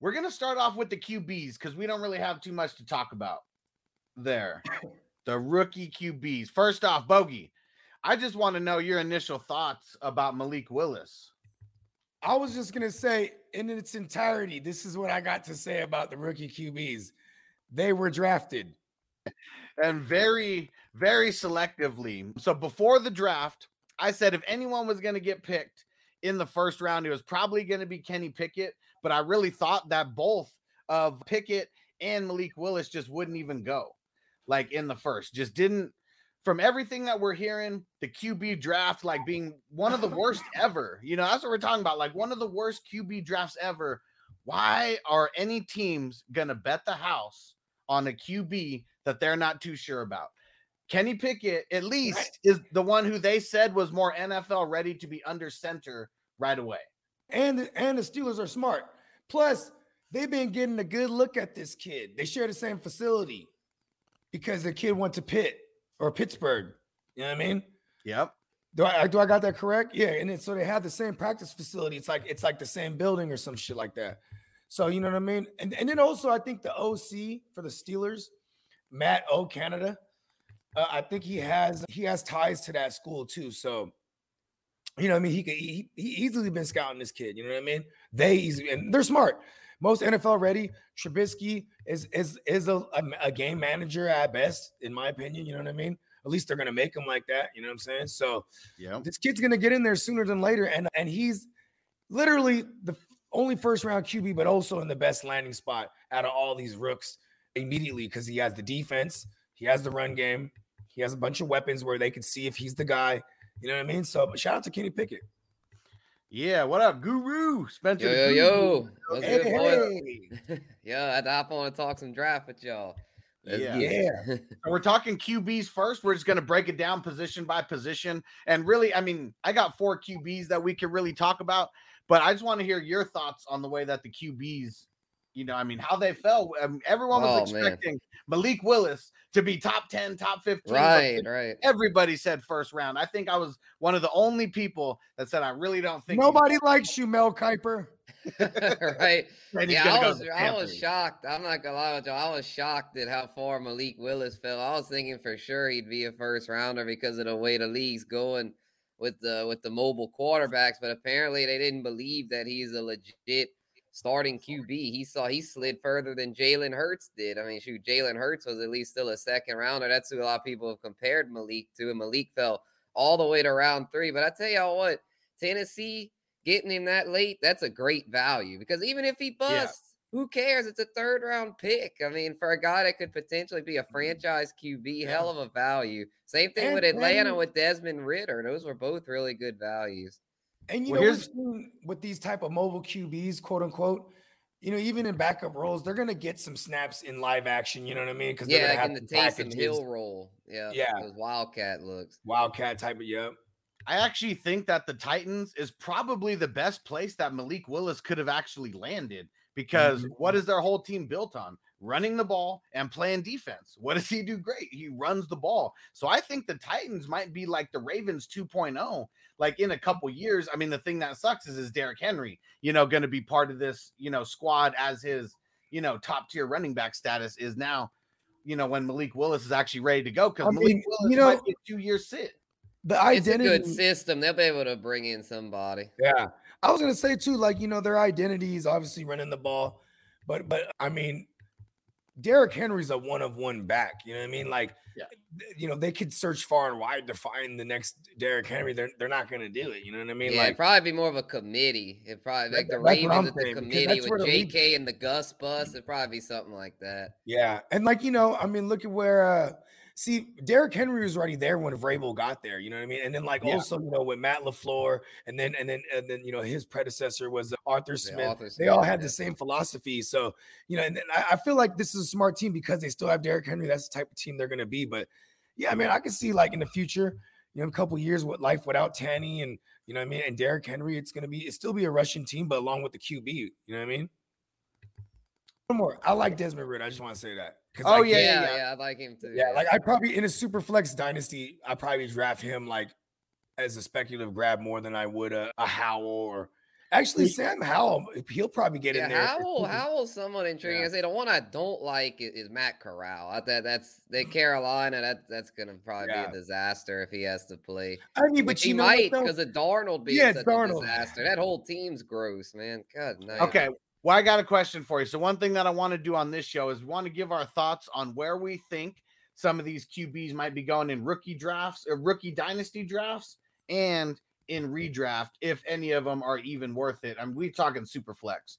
We're gonna start off with the QBs because we don't really have too much to talk about there. The rookie QBs. First off, Bogey, I just want to know your initial thoughts about Malik Willis. I was just gonna say, in its entirety, this is what I got to say about the rookie QBs. They were drafted. And very, very selectively. So before the draft, I said if anyone was going to get picked in the first round, it was probably going to be Kenny Pickett. But I really thought that both of Pickett and Malik Willis just wouldn't even go like in the first. Just didn't from everything that we're hearing, the QB draft like being one of the worst ever. You know, that's what we're talking about. Like one of the worst QB drafts ever. Why are any teams gonna bet the house on a QB that they're not too sure about? Kenny Pickett, at least, right. is the one who they said was more NFL ready to be under center right away. And and the Steelers are smart. Plus, they've been getting a good look at this kid. They share the same facility because the kid went to Pitt or Pittsburgh. You know what I mean? Yep. Do I do I got that correct? Yeah, and then, so they have the same practice facility. It's like it's like the same building or some shit like that. So you know what I mean? And and then also I think the OC for the Steelers, Matt O Canada, uh, I think he has he has ties to that school too. So you know what I mean? He could he, he easily been scouting this kid. You know what I mean? They easily and they're smart. Most NFL ready. Trubisky is is is a, a, a game manager at best, in my opinion. You know what I mean? At least they're gonna make him like that. You know what I'm saying? So yeah, this kid's gonna get in there sooner than later, and and he's literally the only first round QB, but also in the best landing spot out of all these rooks immediately because he has the defense, he has the run game, he has a bunch of weapons where they can see if he's the guy. You know what I mean? So shout out to Kenny Pickett. Yeah, what up, Guru? Spencer. Yo, yo, yo. What's hey, good, hey. yo, I had to hop on and talk some draft with y'all. Let's yeah. yeah. so we're talking QBs first. We're just going to break it down position by position. And really, I mean, I got four QBs that we can really talk about, but I just want to hear your thoughts on the way that the QBs you know, I mean, how they fell. Um, everyone was oh, expecting man. Malik Willis to be top 10, top 15. Right, right. Everybody said first round. I think I was one of the only people that said I really don't think nobody likes you, Mel Kiper. right. yeah, I was I was shocked. I'm not gonna lie with you. I was shocked at how far Malik Willis fell. I was thinking for sure he'd be a first rounder because of the way the league's going with the with the mobile quarterbacks, but apparently they didn't believe that he's a legit starting QB. He saw he slid further than Jalen Hurts did. I mean, shoot, Jalen Hurts was at least still a second rounder. That's who a lot of people have compared Malik to, and Malik fell all the way to round three. But I tell y'all what, Tennessee getting him that late, that's a great value because even if he busts, yeah. who cares? It's a third round pick. I mean, for a guy that could potentially be a mm-hmm. franchise QB, yeah. hell of a value. Same thing and, with Atlanta with Desmond Ridder. Those were both really good values. And you well, know, with these type of mobile QBs, quote unquote, you know, even in backup roles, they're gonna get some snaps in live action. You know what I mean? Because yeah, like in the Taysom Hill role, yeah, yeah, those Wildcat looks, Wildcat type of yep. I actually think that the Titans is probably the best place that Malik Willis could have actually landed because mm-hmm. what is their whole team built on? Running the ball and playing defense. What does he do great? He runs the ball. So I think the Titans might be like the Ravens 2.0 like in a couple years. I mean the thing that sucks is is Derrick Henry, you know, going to be part of this, you know, squad as his, you know, top tier running back status is now, you know, when Malik Willis is actually ready to go cuz Malik mean, Willis you know, might be a 2 year sit. The identity it's a good system. They'll be able to bring in somebody. Yeah. I was going to say too like, you know, their identity is obviously running the ball. But but I mean, Derrick Henry's a one of one back. You know what I mean? Like, yeah. you know, they could search far and wide to find the next Derrick Henry. They're, they're not going to do it. You know what I mean? Yeah, like, probably be more of a committee. It probably like the Ravens at the committee with JK and the Gus bus. It'd probably be something like that. Yeah, and like you know, I mean, look at where uh see, Derrick Henry was already there when Vrabel got there. You know what I mean? And then like yeah. also, you know, with Matt LaFleur, and then and then and then you know his predecessor was uh, Arthur Smith. Yeah, Arthur Smith they all had yeah. the same philosophy. So you know, and I, I, feel like this is a smart team because they still have Derrick Henry. That's the type of team they're going to be. But yeah, I mean, I can see like in the future. You know, a couple years with life without Tanny and you know what I mean, and Derrick Henry, it's gonna be it still be a Russian team, but along with the QB, you know what I mean? One more. I like Desmond Ridder. I just want to say that. Oh like, yeah, yeah, yeah, yeah, I like him too. Yeah, like I probably in a super flex dynasty, I probably draft him like as a speculative grab more than I would a, a Howell or Actually, Sam Howell, he'll probably get yeah, in there. Howell, Howell, someone intriguing. I say the one I don't like is, is Matt Corral. I, that that's the Carolina. That that's gonna probably be a disaster if he has to play. I mean, but he might because of Darnold being yeah, such Darnold. a disaster. That whole team's gross, man. God, nice. Okay. Well, I got a question for you. So one thing that I want to do on this show is we want to give our thoughts on where we think some of these QBs might be going in rookie drafts or rookie dynasty drafts and in redraft if any of them are even worth it. I mean, we're talking super flex.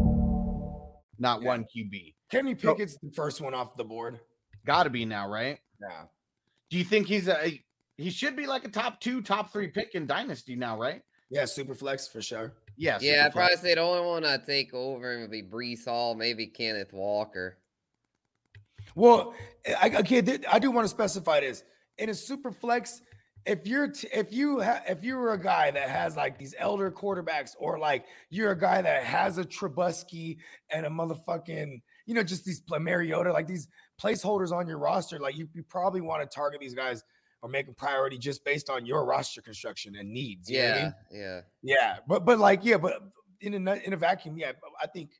Not yeah. one QB. Kenny Pickett's so, the first one off the board. Got to be now, right? Yeah. Do you think he's a he should be like a top two, top three pick in dynasty now, right? Yeah, super flex for sure. Yeah, yeah. I'd probably say the only one I take over would be Breece Hall, maybe Kenneth Walker. Well, I, okay, I do want to specify this in a super flex if you're t- if you ha- if you were a guy that has like these elder quarterbacks or like you're a guy that has a Trubisky and a motherfucking you know just these Mariota like these placeholders on your roster like you, you probably want to target these guys or make a priority just based on your roster construction and needs yeah I mean? yeah. Yeah but but like yeah but in a in a vacuum yeah I think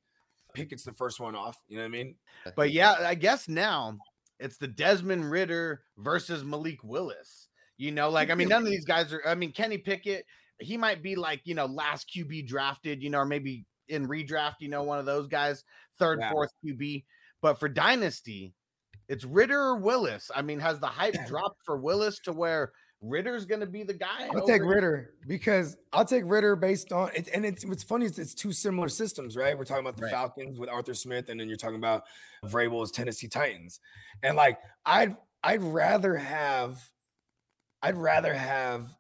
Pickett's the first one off you know what I mean? But yeah I guess now it's the Desmond Ridder versus Malik Willis you know, like I mean, none of these guys are. I mean, Kenny Pickett, he might be like you know last QB drafted, you know, or maybe in redraft, you know, one of those guys, third, yeah. fourth QB. But for dynasty, it's Ridder or Willis. I mean, has the hype dropped for Willis to where Ridder's going to be the guy? I'll take Ridder because I'll take Ridder based on it. And it's what's funny is it's two similar systems, right? We're talking about the right. Falcons with Arthur Smith, and then you're talking about Vrabel's Tennessee Titans. And like I'd I'd rather have I'd rather have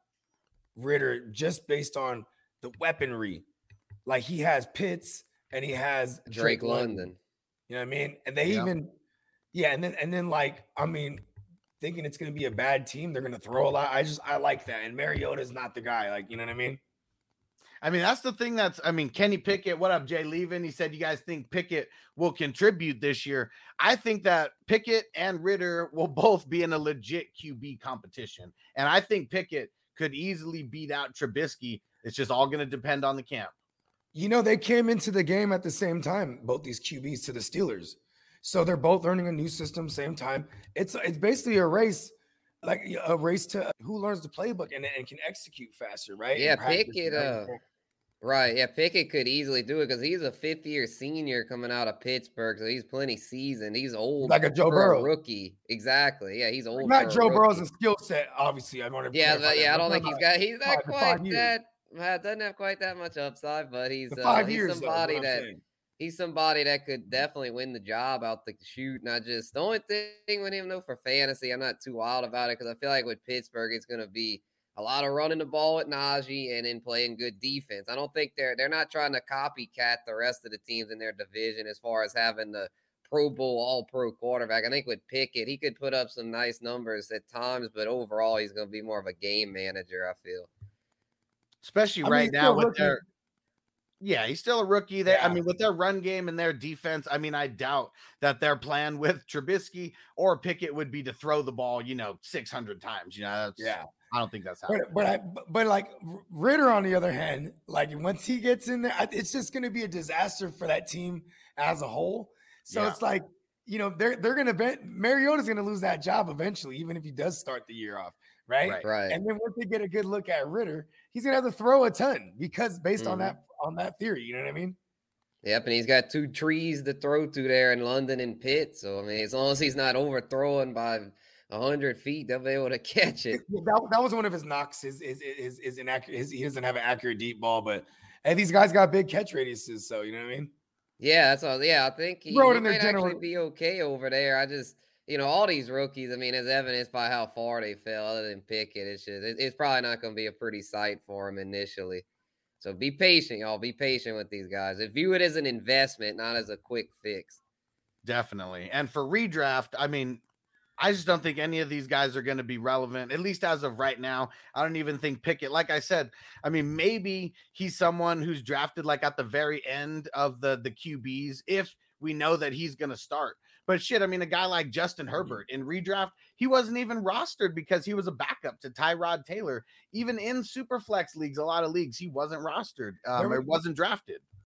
Ridder just based on the weaponry. Like he has Pitts and he has Drake, Drake London. London. You know what I mean? And they yeah. even, yeah, and then and then like I mean, thinking it's gonna be a bad team, they're gonna throw a lot. I just I like that. And Mariota's not the guy. Like you know what I mean? I mean, that's the thing that's, I mean, Kenny Pickett, what up, Jay Levin? He said, You guys think Pickett will contribute this year? I think that Pickett and Ridder will both be in a legit QB competition. And I think Pickett could easily beat out Trubisky. It's just all going to depend on the camp. You know, they came into the game at the same time, both these QBs to the Steelers. So they're both learning a new system, same time. It's it's basically a race like a race to who learns the playbook and, and can execute faster, right? Yeah, Pickett. Uh, Right. Yeah, Pickett could easily do it because he's a fifth year senior coming out of Pittsburgh. So he's plenty seasoned. He's old. Like a Joe Burrow. A rookie. Exactly. Yeah, he's old. Not Joe Burrow's a skill set, obviously. I want to Yeah, but, yeah, I don't think he's got he's not quite that uh, doesn't have quite that much upside, but he's uh, he's years, somebody though, that he's somebody that could definitely win the job out the shoot. Not just the only thing with him though for fantasy, I'm not too wild about it because I feel like with Pittsburgh it's gonna be a lot of running the ball with Najee and then playing good defense. I don't think they're they're not trying to copycat the rest of the teams in their division as far as having the Pro Bowl All Pro quarterback. I think with Pickett, he could put up some nice numbers at times, but overall, he's going to be more of a game manager. I feel, especially I right now with their. Yeah, he's still a rookie. There, yeah. I mean, with their run game and their defense, I mean, I doubt that their plan with Trubisky or Pickett would be to throw the ball, you know, six hundred times. You know, yeah, I don't think that's happening. But but, I, but like Ridder on the other hand, like once he gets in there, it's just going to be a disaster for that team as a whole. So yeah. it's like you know they're they're going to bet Mariota's going to lose that job eventually, even if he does start the year off, right? Right. right. And then once they get a good look at Ridder, he's going to have to throw a ton because based mm-hmm. on that on that theory, you know what I mean? Yep, and he's got two trees to throw to there in London and Pitt. So I mean, as long as he's not overthrowing by hundred feet, they'll be able to catch it. That, that was one of his knocks. Is is is is inaccurate. His, he doesn't have an accurate deep ball, but hey, these guys got big catch radiuses, so you know what I mean. Yeah, that's all. Yeah, I think he, he might general... actually be okay over there. I just, you know, all these rookies. I mean, as evidenced by how far they fell, other than Pickett, it's just it, it's probably not going to be a pretty sight for him initially. So be patient, y'all. Be patient with these guys. If view it as an investment, not as a quick fix. Definitely. And for redraft, I mean, I just don't think any of these guys are going to be relevant, at least as of right now. I don't even think Pickett, like I said, I mean, maybe he's someone who's drafted like at the very end of the the QBs if we know that he's going to start. But shit, I mean, a guy like Justin mm-hmm. Herbert in redraft, he wasn't even rostered because he was a backup to Tyrod Taylor. Even in super flex leagues, a lot of leagues, he wasn't rostered um, or wasn't drafted.